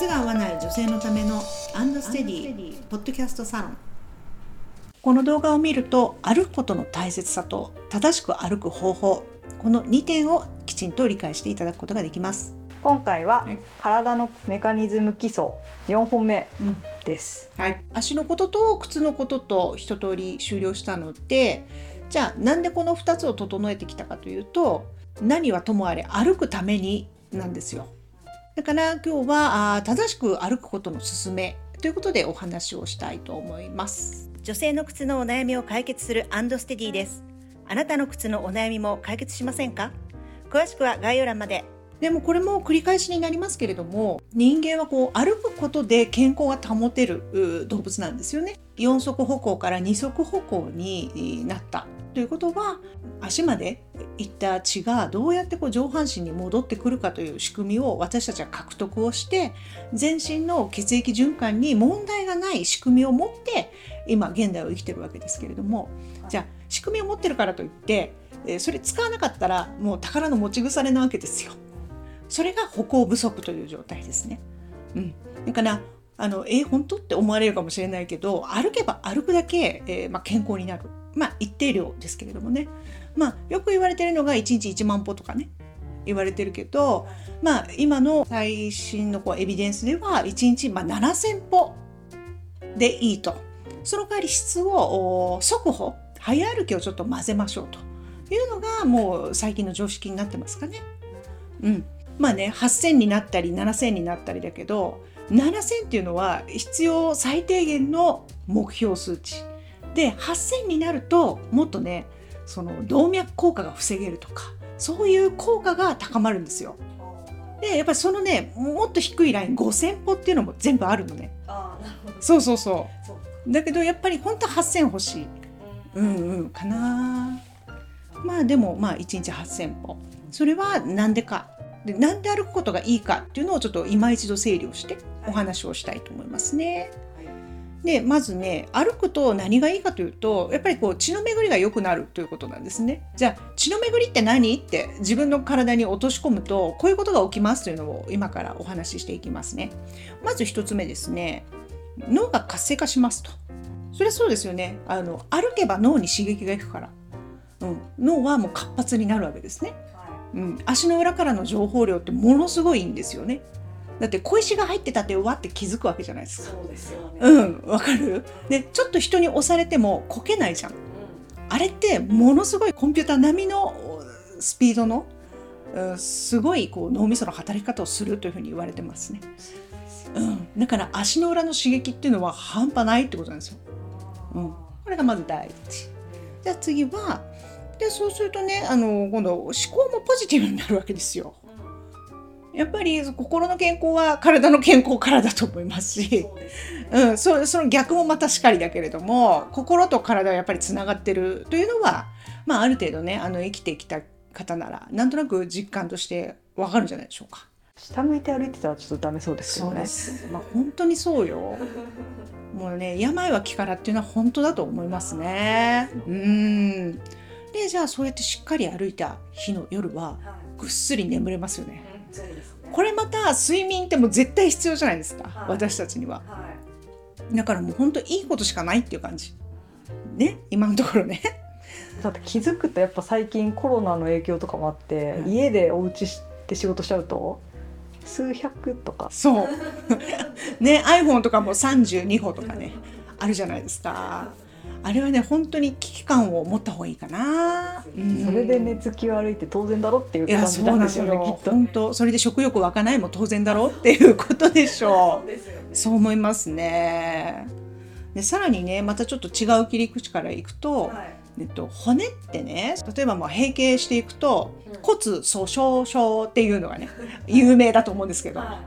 靴が合わない女性のためのアンドステディポッドキャストサロン。この動画を見ると歩くことの大切さと正しく歩く方法この2点をきちんと理解していただくことができます。今回ははい。体のメカニズム基礎4本目です。はい、足のことと靴のことと一通り終了したのでじゃあなんでこの2つを整えてきたかというと何はともあれ歩くためになんですよだから今日は正しく歩くことの勧めということでお話をしたいと思います。女性の靴のお悩みを解決するアンドステディです。あなたの靴のお悩みも解決しませんか？詳しくは概要欄まで。でもこれも繰り返しになりますけれども人間はこう歩くことで健康が保てるう動物なんですよね。四足歩行から二足歩行になったということは足まで行った血がどうやってこう上半身に戻ってくるかという仕組みを私たちは獲得をして全身の血液循環に問題がない仕組みを持って今現代を生きてるわけですけれどもじゃあ仕組みを持ってるからといってそれ使わなかったらもう宝の持ち腐れなわけですよ。それが歩行不足という状態ですね。うん、だからあのえー本当って思われるかもしれないけど歩けば歩くだけ、えーまあ、健康になる、まあ、一定量ですけれどもね、まあ、よく言われてるのが1日1万歩とかね。言われてるけど、まあ、今の最新のこうエビデンスでは1日、まあ、7,000歩でいいと。その代わり質を速歩早歩きをちょっと混ぜましょうというのがもう最近の常識になってますかね。うん、まあね8,000になったり7,000になったりだけど7,000っていうのは必要最低限の目標数値。で8,000になるともっとねその動脈硬化が防げるとかそういう効果が高まるんですよ。でやっぱりそのねもっと低いライン5,000歩っていうのも全部あるのね。ああ、なるほど。そうそうそそうう。だけどやっぱり本当は8,000欲しい。うんうんかな。まあでもまあ1日8,000歩。それはなんでか。でなんで歩くことがいいかっていうのをちょっと今一度整理をしてお話をしたいと思いますね。でまずね歩くと何がいいかというとやっぱりこう血の巡りが良くなるということなんですね。じゃあ血の巡りって何って自分の体に落とし込むとこういうことが起きますというのを今からお話ししていきますね。まず一つ目ですね脳が活性化しますと。それはそうですよねあの歩けば脳に刺激がいくから、うん、脳はもう活発になるわけですね。うん、足の裏からの情報量ってものすごいんですよね。だって小石が入ってたってわって気づくわけじゃないですか。そうですよね。うん、わかる？でちょっと人に押されてもこけないじゃん。あれってものすごいコンピューター並みのおスピードの、うんすごいこう脳みその働き方をするというふうに言われてますね。うん、だから足の裏の刺激っていうのは半端ないってことなんですよ。うん、これがまず第一。じゃあ次はでそうするとねあの今度思考もポジティブになるわけですよ。やっぱり心の健康は体の健康からだと思いますし、そうですよね。うん、そその逆もまたしかりだけれども心と体はやっぱりつながってるというのは、まあ、ある程度ねあの生きてきた方ならなんとなく実感としてわかるんじゃないでしょうか。下向いて歩いてたらちょっとダメそうですけどね。す、まあ、本当にそうよ。もうね病は気からっていうのは本当だと思いますね。うんでじゃあそうやってしっかり歩いた日の夜はぐっすり眠れますよね。そうですね。これまた睡眠ってもう絶対必要じゃないですか、はい私たちには。はい。だからもう本当いいことしかないっていう感じ。ね？今のところね。だって気づくとやっぱ最近コロナの影響とかもあって、うん家でお家で仕事しちゃうと数百とかそう。ね？iPhone とかも32歩とかねあるじゃないですか。あれはね本当に危機感を持った方がいいかな。うんそれで寝つき悪いって当然だろっていう感じなんんですよねきっと。よ本当それで食欲湧かないも当然だろうっていうことでしょう。ねそう思いますね。でさらにねまたちょっと違う切り口からいくと、はいえっと、骨ってね例えばまあ閉経していくとうん骨粗鬆症っていうのがね有名だと思うんですけど、は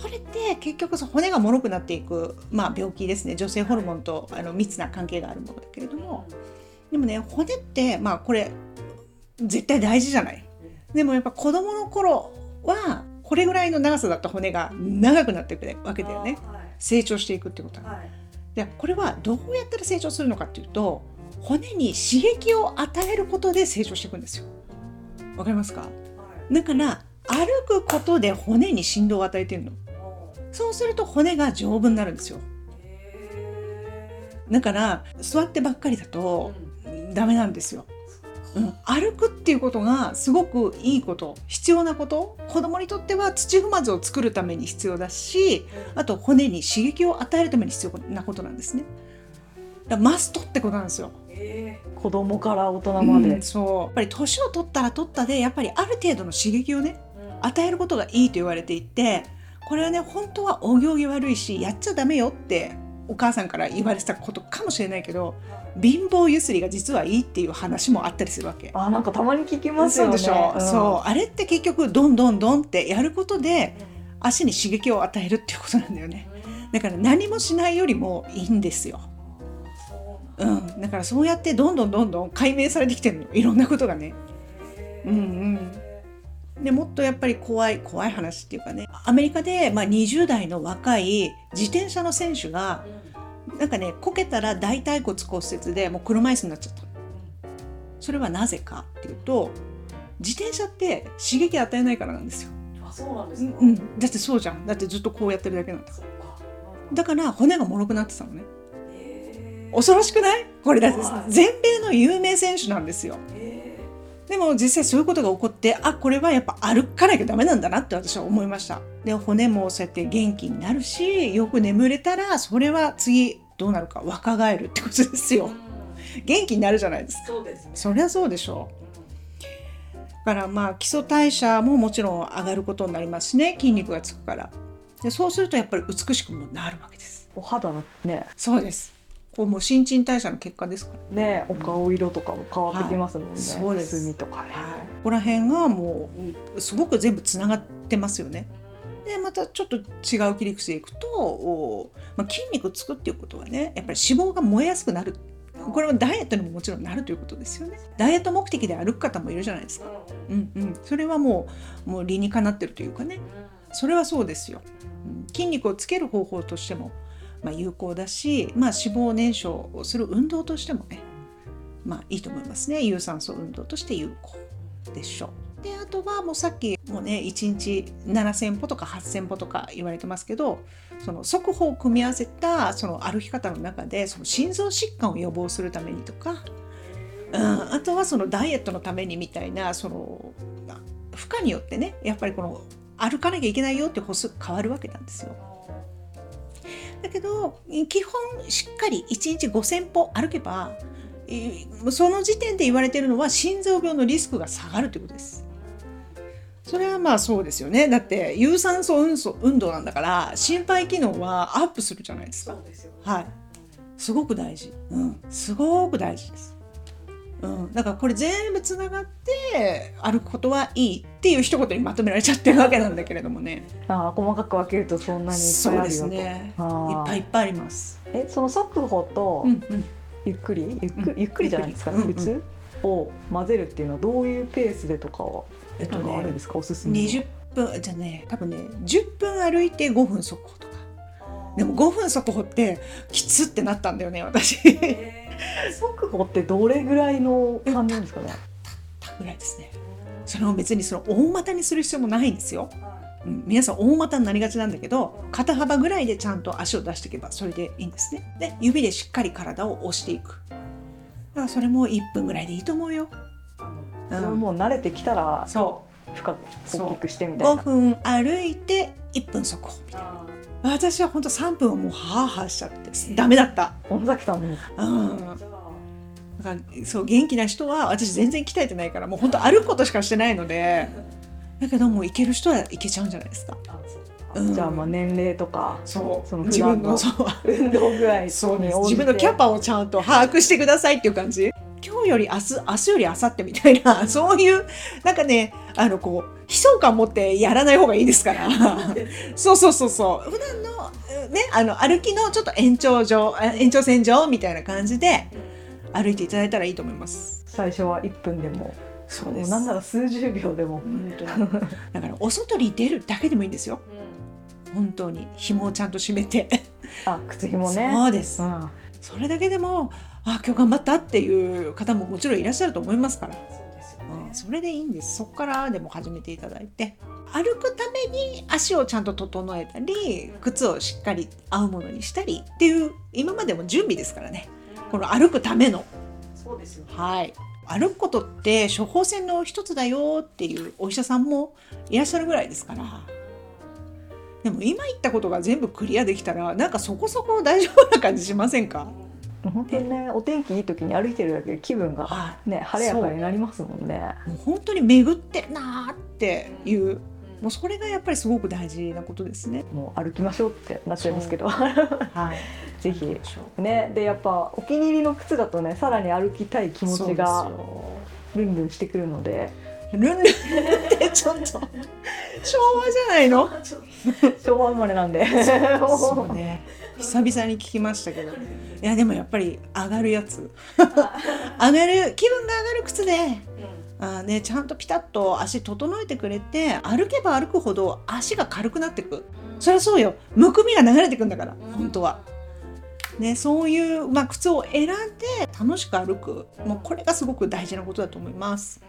これって結局その骨が脆くなっていく、まあ、病気ですね。女性ホルモンとあの密な関係があるものだけれどもでもね骨ってまあこれ絶対大事じゃない。でもやっぱ子供の頃はこれぐらいの長さだった骨が長くなっていくわけだよね。成長していくってことは。はい。でこれはどうやったら成長するのかっていうと骨に刺激を与えることで成長していくんですよ。わかりますか？だから歩くことで骨に振動を与えてるの。そうすると骨が丈夫になるんですよ。だから座ってばっかりだとダメなんですよ、うん、歩くっていうことがすごくいいこと。必要なこと。子供にとっては土踏まずを作るために必要だしあと骨に刺激を与えるために必要なことなんですね。だマストってことなんですよ。子供から大人まで、うん。そう。やっぱり年を取ったら取ったでやっぱりある程度の刺激をね与えることがいいと言われていてこれはね本当はお行儀悪いしやっちゃダメよってお母さんから言われてたことかもしれないけど貧乏ゆすりが実はいいっていう話もあったりするわけ。あなんかたまに聞きますよね。そうでしょ、ん。そう。あれって結局どんどんどんってやることで足に刺激を与えるっていうことなんだよね。だから何もしないよりもいいんですよ。うん、だからそうやってどんどんどんどん解明されてきてるの。いろんなことがね。うんうん、でもっとやっぱり怖い怖い話っていうかねアメリカで、まあ、20代の若い自転車の選手がなんかねこけたら大腿骨骨折でもう車椅子になっちゃった。それはなぜかっていうと自転車って刺激与えないからなんですよ、あそうなんでうんうん、だってそうじゃん。だってずっとこうやってるだけなんだ。か。らだから骨が脆くなってたのね。恐ろしくない？これだってはい。全米の有名選手なんですよでも実際そういうことが起こってあこれはやっぱ歩かなきゃダメなんだなって私は思いました。で骨もそうやって元気になるしよく眠れたらそれは次どうなるか若返るってことですよ。元気になるじゃないですか。そうですね。そりゃそうでしょう。だからまあ基礎代謝ももちろん上がることになりますしね。筋肉がつくから。でそうするとやっぱり美しくもなるわけです。お肌のね。そうですこうもう新陳代謝の結果ですからね。お顔色とかも変わってきますもんね、はい。そうです。墨とかね、はい、ここら辺がもうすごく全部つながってますよね。でまたちょっと違う切り口でいくと、おまあ、筋肉つくっていうことはねやっぱり脂肪が燃えやすくなる。これはダイエットにももちろんなるということですよね。ダイエット目的で歩く方もいるじゃないですか。うんうん、それはもうもう理にかなってるというかね。それはそうですよ。うん。筋肉をつける方法としても、まあ、有効だし、まあ、脂肪燃焼をする運動としてもねまあいいと思いますね有酸素運動として有効でしょう。であとはもうさっきもね1日7,000歩とか8,000歩とか言われてますけどその速歩を組み合わせたその歩き方の中でその心臓疾患を予防するためにとか、うん、あとはそのダイエットのためにみたいなその負荷によってねやっぱりこの歩かなきゃいけないよって歩数変わるわけなんですよ。だけど基本しっかり1日5,000歩歩けばえーその時点で言われてるのは心臓病のリスクが下がるということです。それはまあそうですよね。だって有酸素運動運動なんだから心肺機能はアップするじゃないですか。ですよはい。すごく大事。うん。すごく大事です。うん。だからこれ全部つながって歩くことはいいっていう一言にまとめられちゃってるわけなんだけれどもね。あー細かく分けるとそんなにいっぱそうでいあるよね。いっぱいいっぱいあります。えその速歩とうんうん。ゆっくり？ゆっく,、うん。ゆっくりじゃないですか、ゆっくり普通？を混ぜるっていうのはどういうペースでとかはえっとねあるんですか？おすすめの。20分じゃあね多分ね10分歩いて5分速歩とか。でも5分速歩ってきつってなったんだよね私 速歩ってどれぐらいの感じなんですかね？ぐらいですね。それも別にその大股にする必要もないんですよ、うん、皆さん大股になりがちなんだけど肩幅ぐらいでちゃんと足を出していけばそれでいいんですね。で指でしっかり体を押していく。だからそれも1分ぐらいでいいと思うよ、それはもう慣れてきたらそう。深く大きくしてみたい5な分歩いて1分速歩みたいな私は本当3分はもうハーハーしちゃってダメだった。小野崎さんも。うん。だからそう元気な人は私全然鍛えてないからもう本当歩くことしかしてないのでだけどもう行ける人は行けちゃうんじゃないですか。う。ん。じゃあまあ年齢とかそう。その自分のそう。運動具合そうですに応じて自分のキャパをちゃんと把握してくださいっていう感じ。今日より明日明日より明後日みたいな そういうなんかねあのこう悲壮感持ってやらない方がいいですから。そうそうそうそう普段のうんねあの歩きのちょっと延長上あ延長線上みたいな感じで歩いていただいたらいいと思います。最初は1分でも。そうです。なんなら数十秒でも。本当に。だからお外に出るだけでもいいんですよ。本当に。紐をちゃんと締めて。あ靴ひもね。そうです。うん。それだけでもあ今日頑張ったっていう方ももちろんいらっしゃると思いますから、うん。それでいいんです。そこからでも始めていただいて。歩くために足をちゃんと整えたり靴をしっかり合うものにしたりっていう今までも準備ですからね。この歩くための。そうですよはい。歩くことって処方箋の一つだよっていうお医者さんもいらっしゃるぐらいですから。でも今言ったことが全部クリアできたらなんかそこそこ大丈夫な感じしませんか？本当にねお天気いい時に歩いてるだけで気分がはね晴れやかになりますもんね。もう本当に巡ってるなーっていう。もうそれがやっぱりすごく大事なことですね。もう歩きましょうってなっちゃいますけど。はい、ぜひ。ねでやっぱお気に入りの靴だとねさらに歩きたい気持ちがルンルンしてくるのでルンルンってちょっと。昭和じゃないの？昭和生まれなんで。そうね。久々に聞きましたけど。いやでもやっぱり上がるやつ。上がる気分が上がる靴で。あーね、ちゃんとピタッと足整えてくれて歩けば歩くほど足が軽くなってく。そりゃそうよ。むくみが流れてくんだから本当は。ね、そういう、まあ、靴を選んで楽しく歩く。もうこれがすごく大事なことだと思います。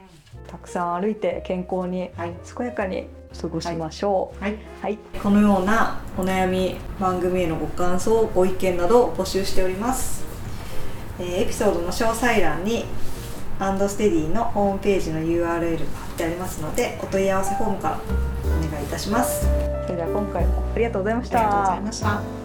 たくさん歩いて健康にはい。健やかに過ごしましょう。はい。はい、このようなお悩み番組へのご感想ご意見などを募集しております、えーエピソードの詳細欄にアンドステディのホームページの URL が貼ってありますのでお問い合わせフォームからお願いいたします。それでは今回もありがとうございましありがとうございました。